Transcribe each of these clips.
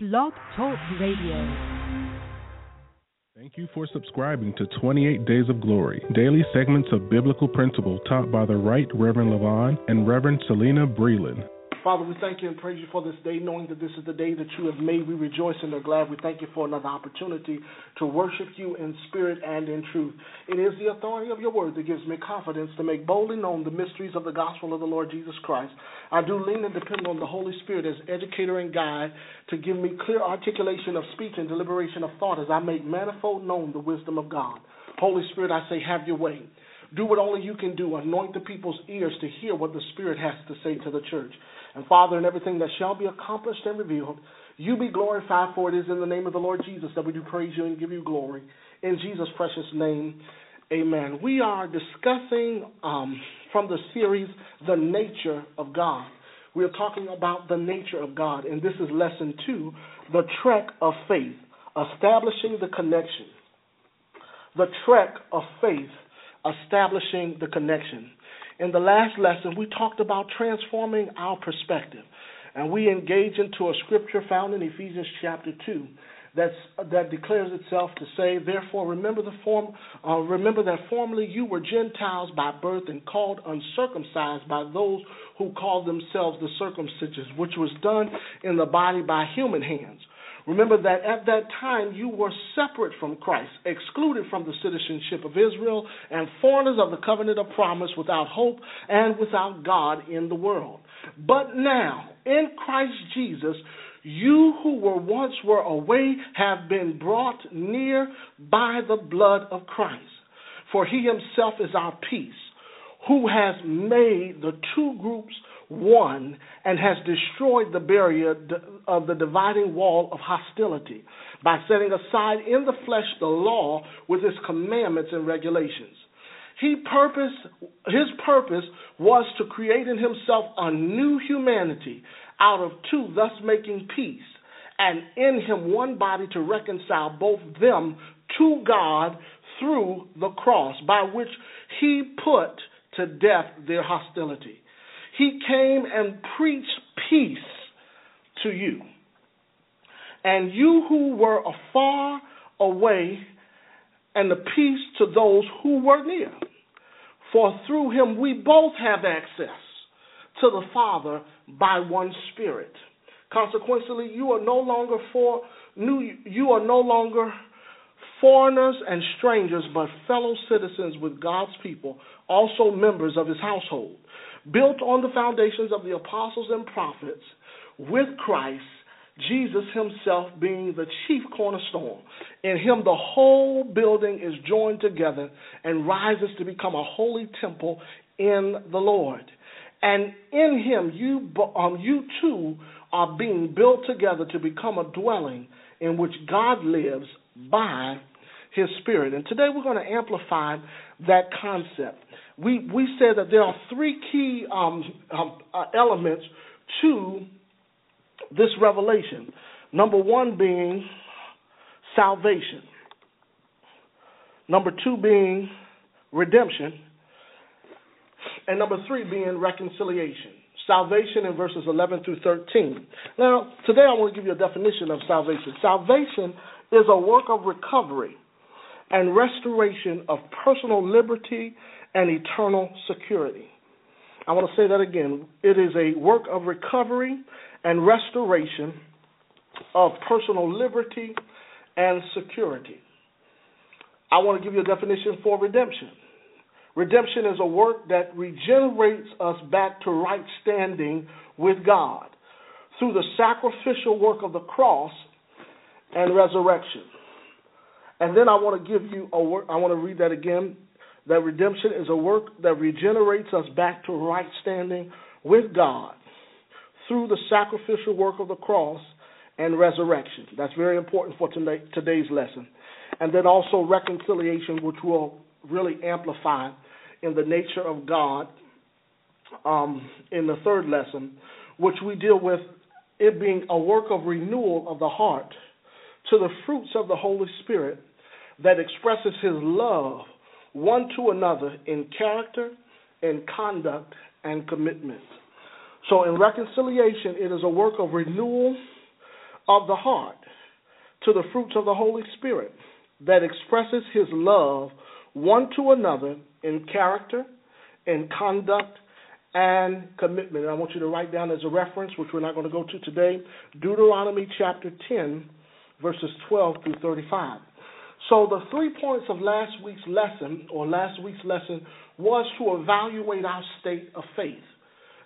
Blog Talk Radio. Thank you for subscribing to 28 Days of Glory, daily segments of biblical principle taught by the Right Reverend Levon and Reverend Selena Breland. Father, we thank you and praise you for this day, knowing that this is the day that you have made. We rejoice and are glad. We thank you for another opportunity to worship you in spirit and in truth. It is the authority of your word that gives me confidence to make boldly known the mysteries of the gospel of the Lord Jesus Christ. I do lean and depend on the Holy Spirit as educator and guide to give me clear articulation of speech and deliberation of thought as I make manifold known the wisdom of God. Holy Spirit, I say, have your way. Do what only you can do. Anoint the people's ears to hear what the Spirit has to say to the church. And Father, in everything that shall be accomplished and revealed, you be glorified, for it is in the name of the Lord Jesus that we do praise you and give you glory. In Jesus' precious name, amen. We are discussing um, from the series, The Nature of God. We are talking about the nature of God, and this is lesson two the trek of faith, establishing the connection. The trek of faith, establishing the connection. In the last lesson, we talked about transforming our perspective, and we engage into a scripture found in Ephesians chapter 2 that's, that declares itself to say, Therefore, remember, the form, uh, remember that formerly you were Gentiles by birth and called uncircumcised by those who called themselves the circumcision, which was done in the body by human hands. Remember that at that time you were separate from Christ, excluded from the citizenship of Israel, and foreigners of the covenant of promise, without hope and without God in the world. But now, in Christ Jesus, you who were once were away have been brought near by the blood of Christ. For he himself is our peace, who has made the two groups one and has destroyed the barrier of the dividing wall of hostility by setting aside in the flesh the law with its commandments and regulations. He purpose, his purpose was to create in himself a new humanity out of two, thus making peace, and in him one body to reconcile both them to God through the cross, by which he put to death their hostility. He came and preached peace to you. And you who were afar away, and the peace to those who were near. For through him we both have access to the Father by one Spirit. Consequently, you are no longer for new, you are no longer foreigners and strangers, but fellow citizens with God's people, also members of his household built on the foundations of the apostles and prophets, with Christ, Jesus himself being the chief cornerstone. In him, the whole building is joined together and rises to become a holy temple in the Lord. And in him, you, um, you too are being built together to become a dwelling in which God lives by his Spirit. And today we're going to amplify that concept we we said that there are three key um, um, uh, elements to this revelation. Number one being salvation. Number two being redemption. And number three being reconciliation. Salvation in verses 11 through 13. Now, today I want to give you a definition of salvation. Salvation is a work of recovery and restoration of personal liberty and eternal security. I want to say that again. It is a work of recovery and restoration of personal liberty and security. I want to give you a definition for redemption. Redemption is a work that regenerates us back to right standing with God through the sacrificial work of the cross and resurrection. And then I want to give you a word, I want to read that again that redemption is a work that regenerates us back to right standing with God through the sacrificial work of the cross and resurrection. That's very important for today's lesson. And then also reconciliation, which will really amplify in the nature of God um, in the third lesson, which we deal with it being a work of renewal of the heart to the fruits of the Holy Spirit that expresses His love one to another in character, in conduct, and commitment. So, in reconciliation, it is a work of renewal of the heart to the fruits of the Holy Spirit that expresses his love one to another in character, in conduct, and commitment. And I want you to write down as a reference, which we're not going to go to today, Deuteronomy chapter 10, verses 12 through 35. So the three points of last week's lesson, or last week's lesson, was to evaluate our state of faith.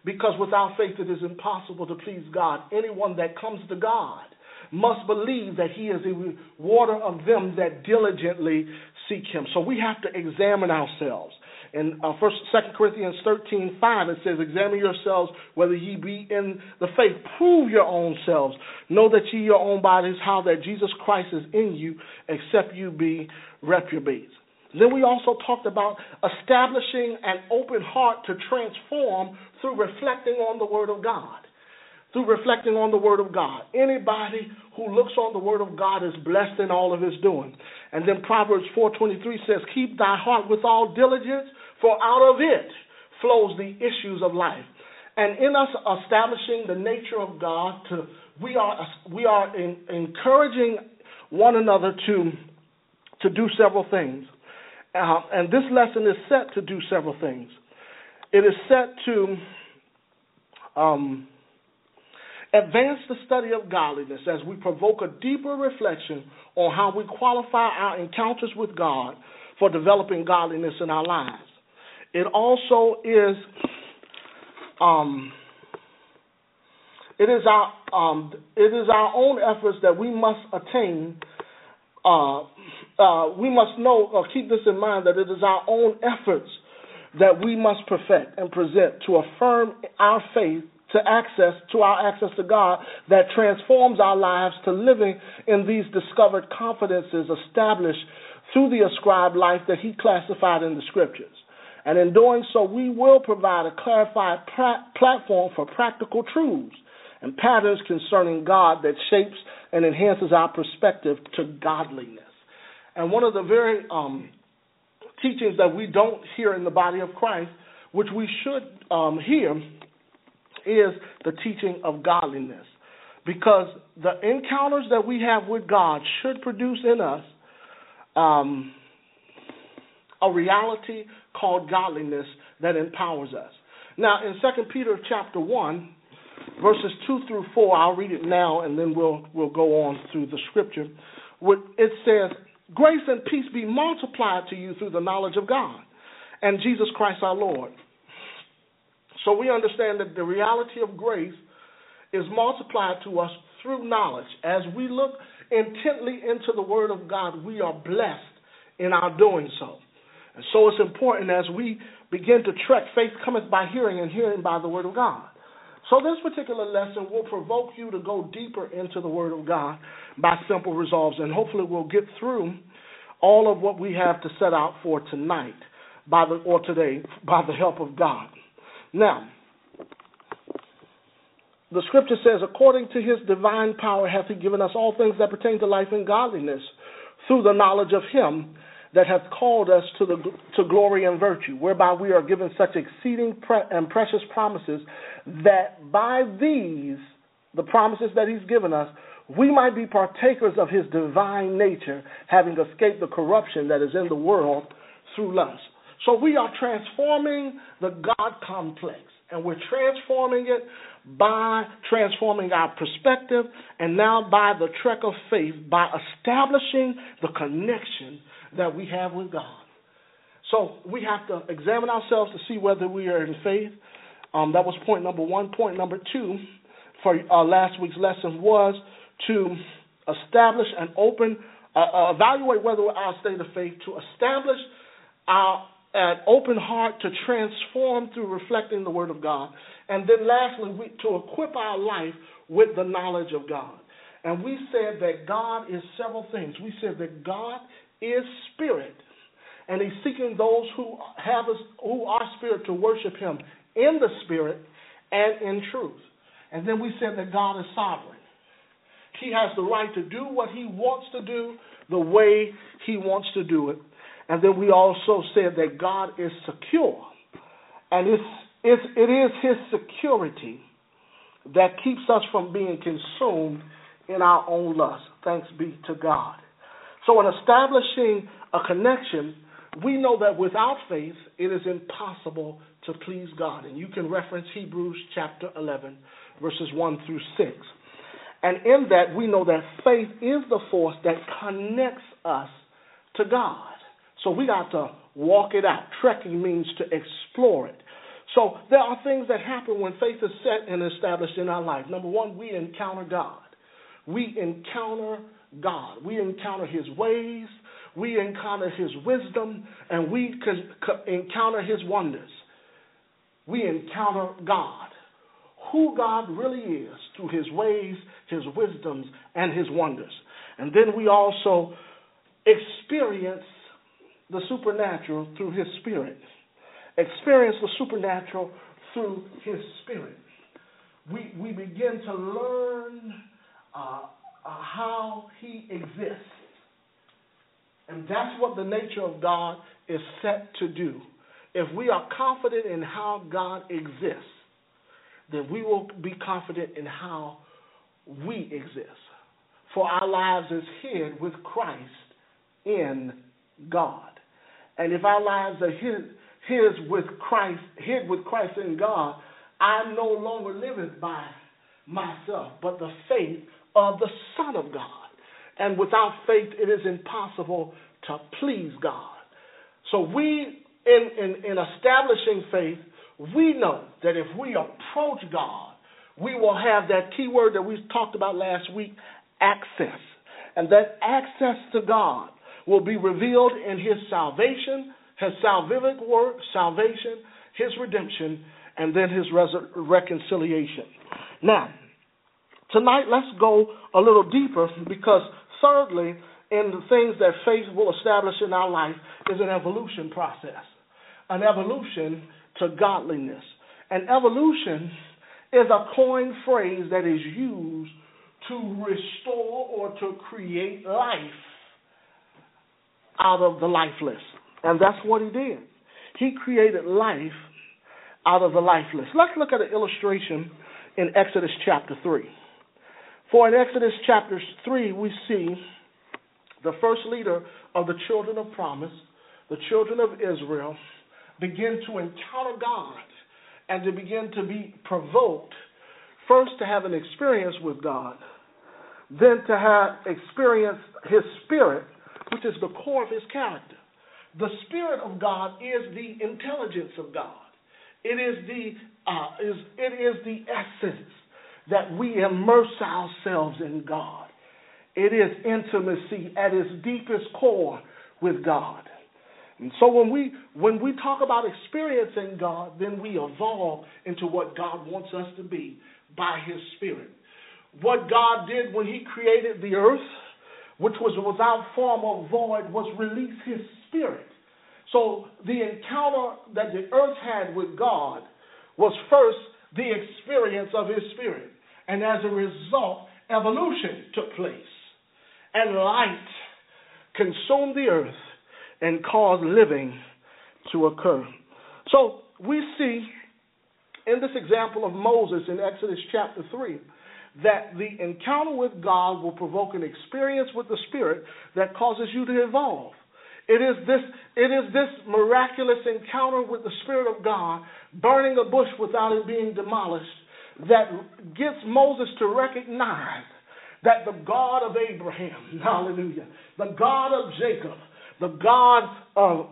Because without faith it is impossible to please God. Anyone that comes to God must believe that he is a rewarder of them that diligently seek him. So we have to examine ourselves. In uh, First, Second Corinthians thirteen five, it says, "Examine yourselves whether ye be in the faith. Prove your own selves. Know that ye your own bodies, how that Jesus Christ is in you, except you be reprobates." Then we also talked about establishing an open heart to transform through reflecting on the Word of God through reflecting on the Word of God. Anybody who looks on the Word of God is blessed in all of his doing. And then Proverbs 4:23 says, "Keep thy heart with all diligence, for out of it flows the issues of life." And in us establishing the nature of God, to we are we are in, encouraging one another to to do several things. Uh, and this lesson is set to do several things. It is set to um, Advance the study of godliness as we provoke a deeper reflection on how we qualify our encounters with God for developing godliness in our lives. It also is um, it is our um, it is our own efforts that we must attain. Uh, uh, we must know or keep this in mind that it is our own efforts that we must perfect and present to affirm our faith to access to our access to God that transforms our lives to living in these discovered confidences established through the ascribed life that he classified in the scriptures. And in doing so, we will provide a clarified platform for practical truths and patterns concerning God that shapes and enhances our perspective to godliness. And one of the very um, teachings that we don't hear in the body of Christ, which we should um, hear, is the teaching of godliness. Because the encounters that we have with God should produce in us um, a reality called godliness that empowers us. Now, in 2 Peter chapter 1, verses 2 through 4, I'll read it now and then we'll, we'll go on through the scripture. It says, Grace and peace be multiplied to you through the knowledge of God and Jesus Christ our Lord so we understand that the reality of grace is multiplied to us through knowledge. As we look intently into the Word of God, we are blessed in our doing so. And so it's important as we begin to trek, faith cometh by hearing, and hearing by the Word of God. So this particular lesson will provoke you to go deeper into the Word of God by simple resolves, and hopefully we'll get through all of what we have to set out for tonight by the or today by the help of God. Now, the scripture says, according to his divine power hath he given us all things that pertain to life and godliness through the knowledge of him that hath called us to the to glory and virtue, whereby we are given such exceeding pre- and precious promises that by these, the promises that he's given us, we might be partakers of his divine nature, having escaped the corruption that is in the world through lust. So we are transforming the God complex, and we're transforming it by transforming our perspective, and now by the trek of faith, by establishing the connection that we have with God. So we have to examine ourselves to see whether we are in faith. Um, that was point number one. Point number two for uh, last week's lesson was to establish and open, uh, uh, evaluate whether our state of faith, to establish our an open heart to transform through reflecting the Word of God. And then lastly, we, to equip our life with the knowledge of God. And we said that God is several things. We said that God is spirit, and He's seeking those who have us, who are spirit to worship Him in the spirit and in truth. And then we said that God is sovereign. He has the right to do what He wants to do the way He wants to do it and then we also said that God is secure. And it's, it's, it is His security that keeps us from being consumed in our own lust. Thanks be to God. So, in establishing a connection, we know that without faith, it is impossible to please God. And you can reference Hebrews chapter 11, verses 1 through 6. And in that, we know that faith is the force that connects us to God. So we got to walk it out. Trekking means to explore it. So there are things that happen when faith is set and established in our life. Number one, we encounter God. We encounter God. We encounter His ways. We encounter His wisdom, and we encounter His wonders. We encounter God, who God really is through His ways, His wisdoms, and His wonders. And then we also experience the supernatural through His Spirit. Experience the supernatural through His Spirit. We, we begin to learn uh, uh, how He exists. And that's what the nature of God is set to do. If we are confident in how God exists, then we will be confident in how we exist. For our lives is hid with Christ in God. And if our lives are hid, hid with Christ, hid with Christ in God, I no longer live by myself, but the faith of the Son of God. And without faith, it is impossible to please God. So we, in, in, in establishing faith, we know that if we approach God, we will have that key word that we talked about last week, access. And that access to God will be revealed in his salvation, his salvific work, salvation, his redemption, and then his res- reconciliation. Now, tonight let's go a little deeper because, thirdly, in the things that faith will establish in our life is an evolution process, an evolution to godliness. And evolution is a coined phrase that is used to restore or to create life out of the lifeless. And that's what he did. He created life out of the lifeless. Let's look at an illustration in Exodus chapter 3. For in Exodus chapter 3, we see the first leader of the children of promise, the children of Israel, begin to encounter God and to begin to be provoked, first to have an experience with God, then to have experienced His Spirit, which is the core of His character. The Spirit of God is the intelligence of God. It is the uh, is it is the essence that we immerse ourselves in God. It is intimacy at its deepest core with God. And so when we when we talk about experiencing God, then we evolve into what God wants us to be by his spirit. What God did when he created the earth, which was without form or void, was release his spirit. So the encounter that the earth had with God was first the experience of his spirit. And as a result, evolution took place and light consumed the earth and caused living to occur. So we see in this example of Moses in Exodus chapter 3 that the encounter with God will provoke an experience with the Spirit that causes you to evolve. It is this, it is this miraculous encounter with the Spirit of God, burning a bush without it being demolished, that gets Moses to recognize that the God of Abraham, hallelujah, the God of Jacob, the God of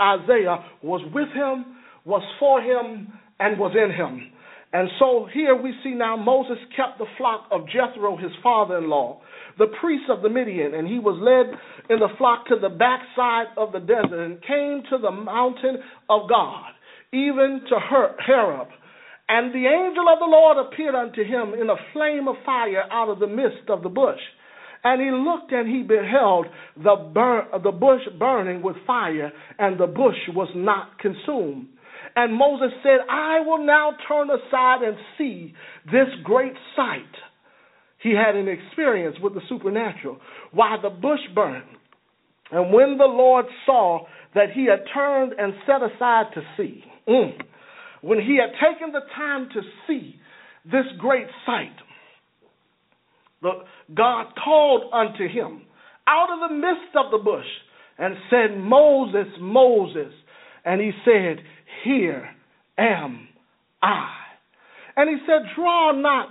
Isaiah was with him, was for him, and was in him. And so here we see now Moses kept the flock of Jethro, his father in law, the priest of the Midian, and he was led in the flock to the backside of the desert and came to the mountain of God, even to Horeb and the angel of the Lord appeared unto him in a flame of fire out of the midst of the bush. And he looked and he beheld the, bur- the bush burning with fire, and the bush was not consumed. And Moses said, I will now turn aside and see this great sight. He had an experience with the supernatural why the bush burned. And when the Lord saw that he had turned and set aside to see, mm, when he had taken the time to see this great sight, the, God called unto him out of the midst of the bush and said, Moses, Moses. And he said, Here am I. And he said, Draw not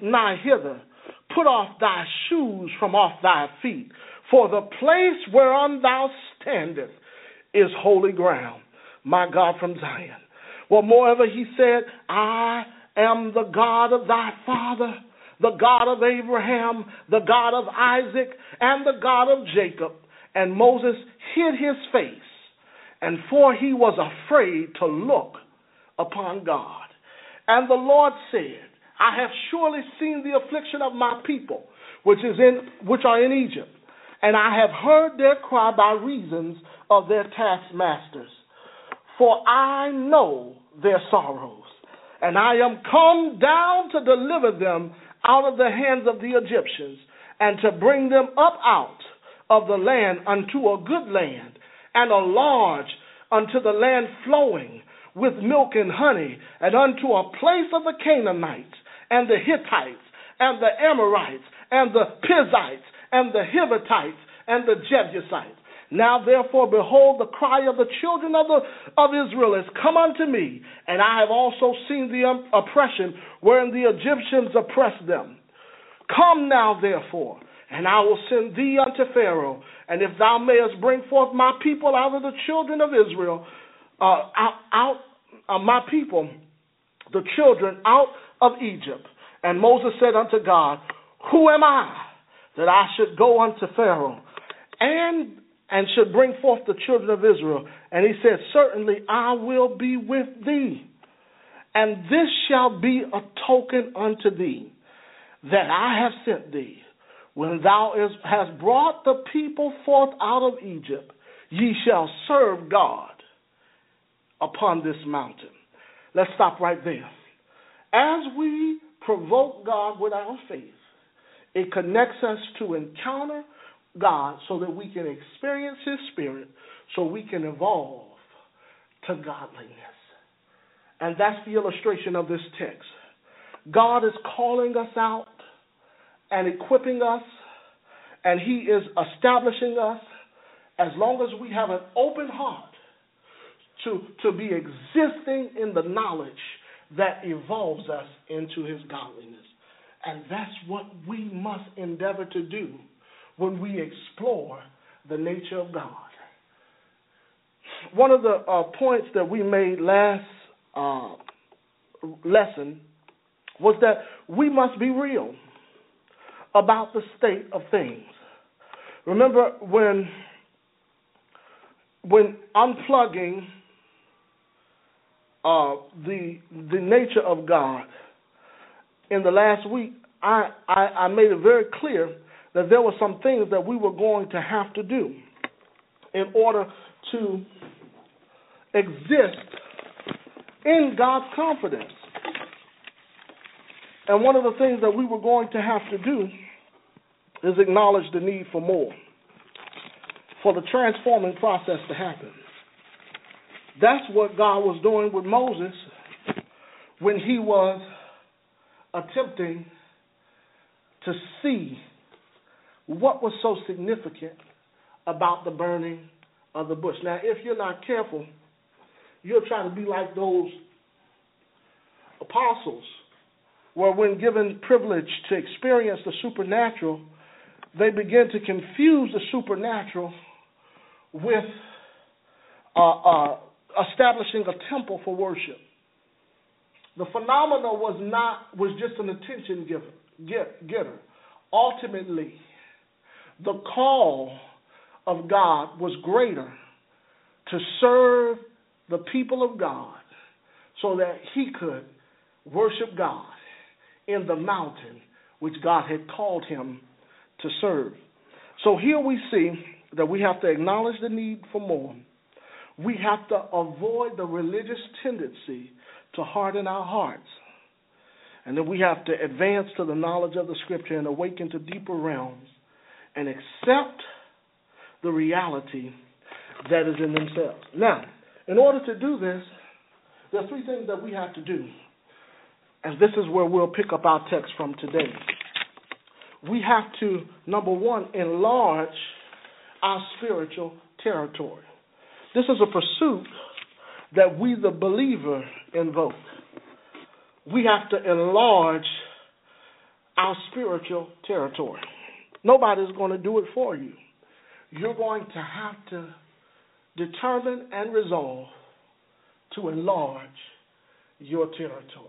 nigh hither, put off thy shoes from off thy feet, for the place whereon thou standest is holy ground, my God from Zion. Well, moreover, he said, I am the God of thy father, the God of Abraham, the God of Isaac, and the God of Jacob. And Moses hid his face, and for he was afraid to look upon God. And the Lord said, I have surely seen the affliction of my people, which is in which are in Egypt, and I have heard their cry by reasons of their taskmasters. For I know their sorrows, and I am come down to deliver them out of the hands of the Egyptians, and to bring them up out of the land unto a good land, and a large unto the land flowing with milk and honey, and unto a place of the Canaanites, and the Hittites, and the Amorites, and the Perizzites, and the Hivites, and the Jebusites. Now therefore, behold, the cry of the children of, the, of Israel is come unto me, and I have also seen the oppression wherein the Egyptians oppressed them. Come now therefore, and I will send thee unto Pharaoh, and if thou mayest bring forth my people out of the children of Israel, uh, out, out uh, my people, the children out of Egypt. And Moses said unto God, Who am I that I should go unto Pharaoh? And and should bring forth the children of Israel. And he said, Certainly I will be with thee. And this shall be a token unto thee that I have sent thee. When thou is, hast brought the people forth out of Egypt, ye shall serve God upon this mountain. Let's stop right there. As we provoke God with our faith, it connects us to encounter God so that we can experience His Spirit, so we can evolve to godliness. And that's the illustration of this text. God is calling us out and equipping us, and He is establishing us as long as we have an open heart to, to be existing in the knowledge that evolves us into His godliness. And that's what we must endeavor to do when we explore the nature of God. One of the uh, points that we made last uh, lesson was that we must be real about the state of things. Remember when when unplugging uh, the the nature of God in the last week, I, I, I made it very clear that there were some things that we were going to have to do in order to exist in God's confidence. And one of the things that we were going to have to do is acknowledge the need for more, for the transforming process to happen. That's what God was doing with Moses when he was attempting to see what was so significant about the burning of the bush? Now, if you're not careful, you'll try to be like those apostles, where when given privilege to experience the supernatural, they begin to confuse the supernatural with uh, uh, establishing a temple for worship. The phenomenon was not was just an attention giver, get, getter. Ultimately, the call of God was greater to serve the people of God so that he could worship God in the mountain which God had called him to serve. So here we see that we have to acknowledge the need for more. We have to avoid the religious tendency to harden our hearts. And then we have to advance to the knowledge of the scripture and awaken to deeper realms and accept the reality that is in themselves. Now, in order to do this, there are three things that we have to do. And this is where we'll pick up our text from today. we have to, number one, enlarge our spiritual territory. This is a pursuit that we, the believer, invoke. We have to enlarge our spiritual territory. Nobody's going to do it for you. You're going to have to determine and resolve to enlarge your territory.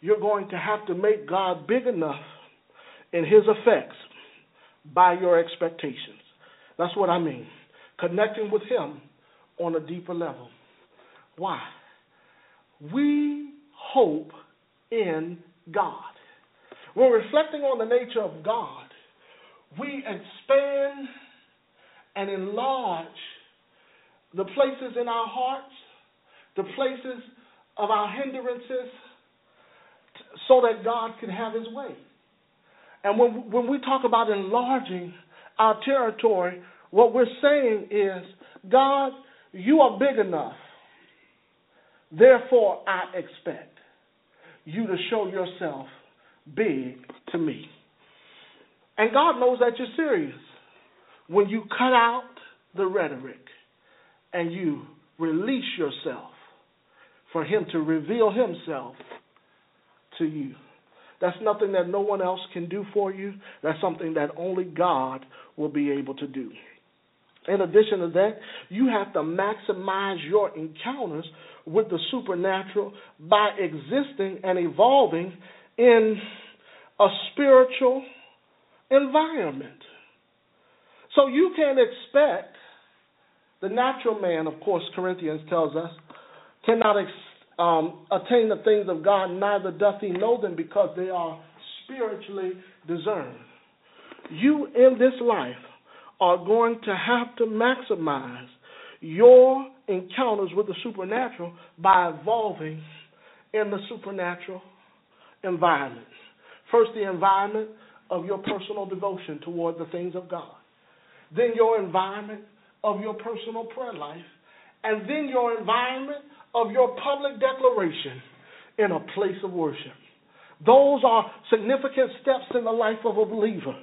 You're going to have to make God big enough in his effects by your expectations. That's what I mean. Connecting with him on a deeper level. Why? We hope in God. When reflecting on the nature of God, we expand and enlarge the places in our hearts, the places of our hindrances, so that God can have his way. And when, when we talk about enlarging our territory, what we're saying is, God, you are big enough. Therefore, I expect you to show yourself big to me. And God knows that you're serious when you cut out the rhetoric and you release yourself for Him to reveal Himself to you. That's nothing that no one else can do for you. That's something that only God will be able to do. In addition to that, you have to maximize your encounters with the supernatural by existing and evolving in a spiritual environment. So you can expect the natural man, of course, Corinthians tells us, cannot um, attain the things of God, neither doth he know them because they are spiritually discerned. You in this life are going to have to maximize your encounters with the supernatural by evolving in the supernatural environment. First, the environment of your personal devotion toward the things of God, then, your environment of your personal prayer life, and then your environment of your public declaration in a place of worship. Those are significant steps in the life of a believer,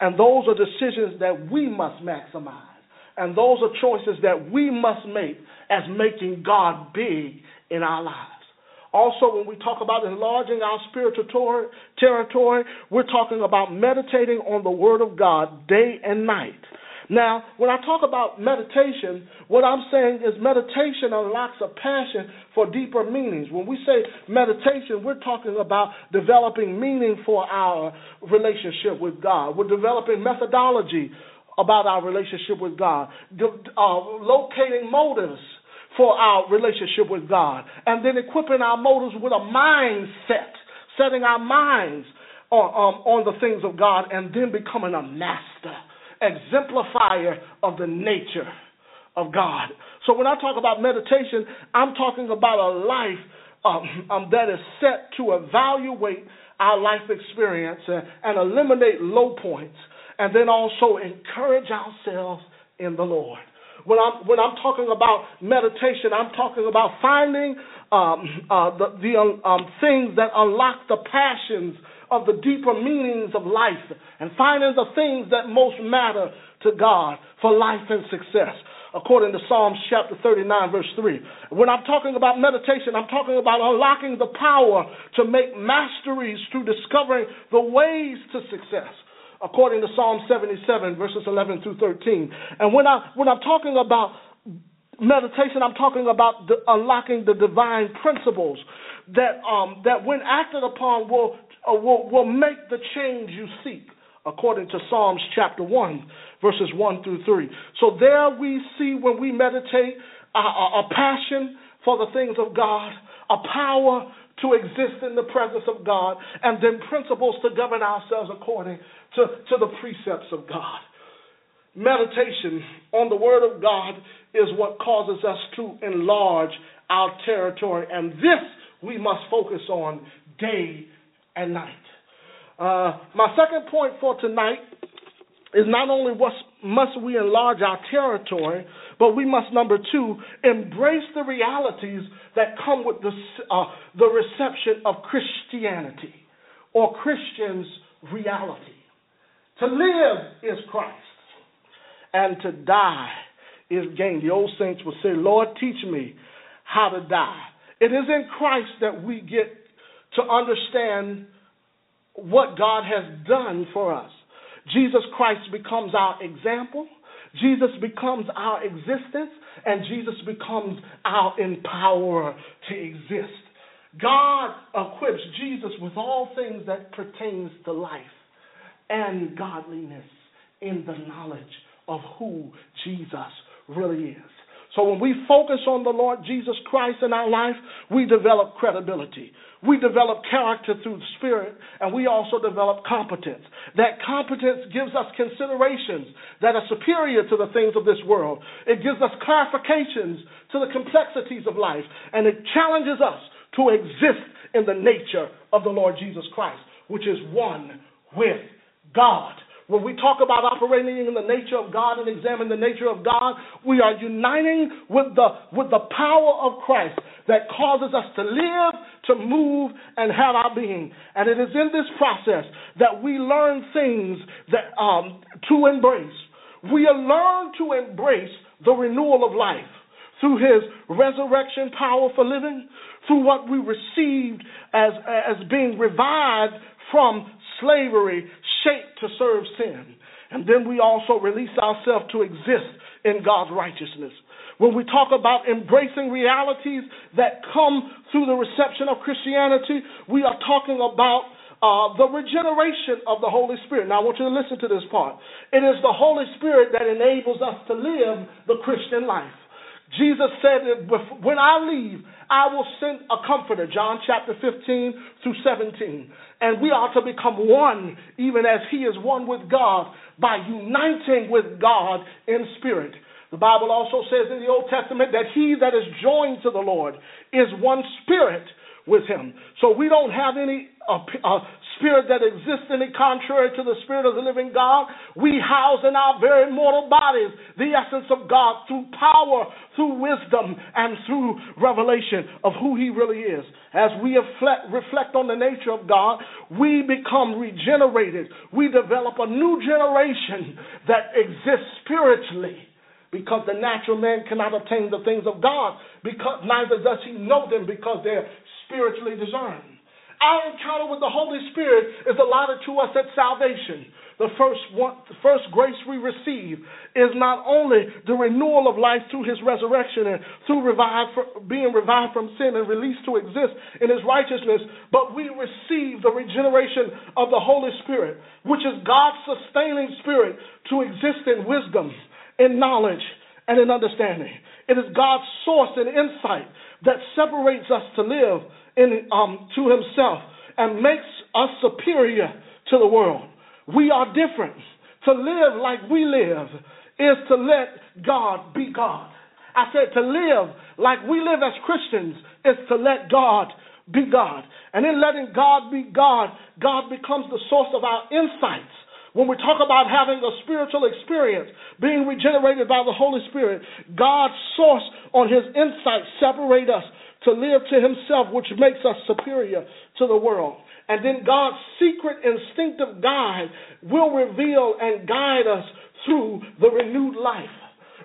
and those are decisions that we must maximize. And those are choices that we must make as making God big in our lives. Also, when we talk about enlarging our spiritual tor- territory, we're talking about meditating on the Word of God day and night. Now, when I talk about meditation, what I'm saying is meditation unlocks a passion for deeper meanings. When we say meditation, we're talking about developing meaning for our relationship with God. We're developing methodology about our relationship with God, uh, locating motives for our relationship with God, and then equipping our motives with a mindset, setting our minds on, um, on the things of God, and then becoming a master, exemplifier of the nature of God. So when I talk about meditation, I'm talking about a life um, um, that is set to evaluate our life experience and, and eliminate low points, and then also encourage ourselves in the Lord. When I'm when I'm talking about meditation, I'm talking about finding um, uh, the, the um, things that unlock the passions of the deeper meanings of life, and finding the things that most matter to God for life and success. According to Psalms chapter 39, verse 3. When I'm talking about meditation, I'm talking about unlocking the power to make masteries through discovering the ways to success according to Psalm 77, verses 11 through 13. And when, I, when I'm talking about meditation, I'm talking about the, unlocking the divine principles that, um, that when acted upon, will, uh, will, will make the change you seek, according to Psalms chapter 1, verses 1 through 3. So there we see when we meditate a, a, a passion for the things of God, a power to exist in the presence of God, and then principles to govern ourselves according to, to the precepts of God. Meditation on the Word of God is what causes us to enlarge our territory, and this we must focus on day and night. Uh, my second point for tonight is not only what must we enlarge our territory, but we must, number two, embrace the realities that come with the, uh, the reception of Christianity or Christians' reality. To live is Christ, and to die is gain. The old saints would say, Lord, teach me how to die. It is in Christ that we get to understand what God has done for us. Jesus Christ becomes our example. Jesus becomes our existence, and Jesus becomes our empowerer to exist. God equips Jesus with all things that pertains to life and godliness in the knowledge of who Jesus really is. So when we focus on the Lord Jesus Christ in our life, we develop credibility. We develop character through the Spirit, and we also develop competence. That competence gives us considerations that are superior to the things of this world. It gives us clarifications to the complexities of life, and it challenges us to exist in the nature of the Lord Jesus Christ, which is one with God. When we talk about operating in the nature of God and examine the nature of God, we are uniting with the, with the power of Christ that causes us to live, to move, and have our being. And it is in this process that we learn things that um, to embrace. We learn to embrace the renewal of life through his resurrection power for living, through what we received as, as being revived from slavery shaped to serve sin. And then we also release ourselves to exist in God's righteousness. When we talk about embracing realities that come through the reception of Christianity, we are talking about uh, the regeneration of the Holy Spirit. Now, I want you to listen to this part. It is the Holy Spirit that enables us to live the Christian life. Jesus said, When I leave, I will send a comforter, John chapter 15 through 17. And we are to become one, even as He is one with God, by uniting with God in spirit. The Bible also says in the Old Testament that he that is joined to the Lord is one spirit with him. So we don't have any uh, uh, spirit that exists in any contrary to the spirit of the living God. We house in our very mortal bodies the essence of God through power, through wisdom, and through revelation of who he really is. As we reflect, reflect on the nature of God, we become regenerated. We develop a new generation that exists spiritually because the natural man cannot obtain the things of God, because neither does he know them because they're spiritually discerned. Our encounter with the Holy Spirit is allotted to us at salvation. The first, one, the first grace we receive is not only the renewal of life through his resurrection and through revived, being revived from sin and released to exist in his righteousness, but we receive the regeneration of the Holy Spirit, which is God's sustaining spirit to exist in wisdom, in knowledge, and in understanding. It is God's source and insight that separates us to live in, um, to himself and makes us superior to the world. We are different. To live like we live is to let God be God. I said to live like we live as Christians is to let God be God. And in letting God be God, God becomes the source of our insights. When we talk about having a spiritual experience, being regenerated by the Holy Spirit, God's source on his insights separate us to live to himself, which makes us superior to the world. And then God's secret instinctive guide will reveal and guide us through the renewed life,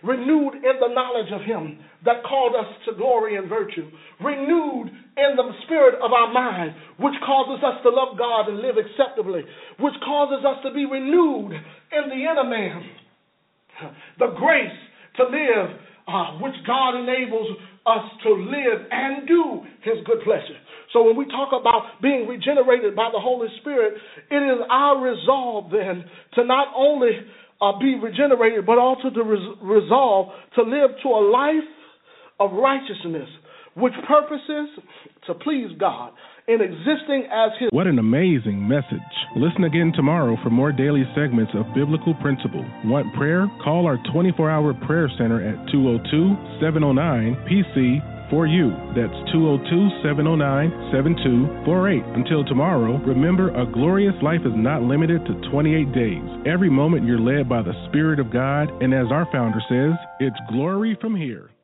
renewed in the knowledge of Him that called us to glory and virtue, renewed in the spirit of our mind, which causes us to love God and live acceptably, which causes us to be renewed in the inner man. The grace to live, uh, which God enables us to live and do His good pleasure. So when we talk about being regenerated by the Holy Spirit, it is our resolve then to not only uh, be regenerated, but also to res- resolve to live to a life of righteousness, which purposes to please God in existing as His. What an amazing message. Listen again tomorrow for more daily segments of biblical principle. Want prayer? Call our 24 hour prayer center at 202 709 PC for you. That's 202 709 7248. Until tomorrow, remember a glorious life is not limited to 28 days. Every moment you're led by the Spirit of God, and as our founder says, it's glory from here.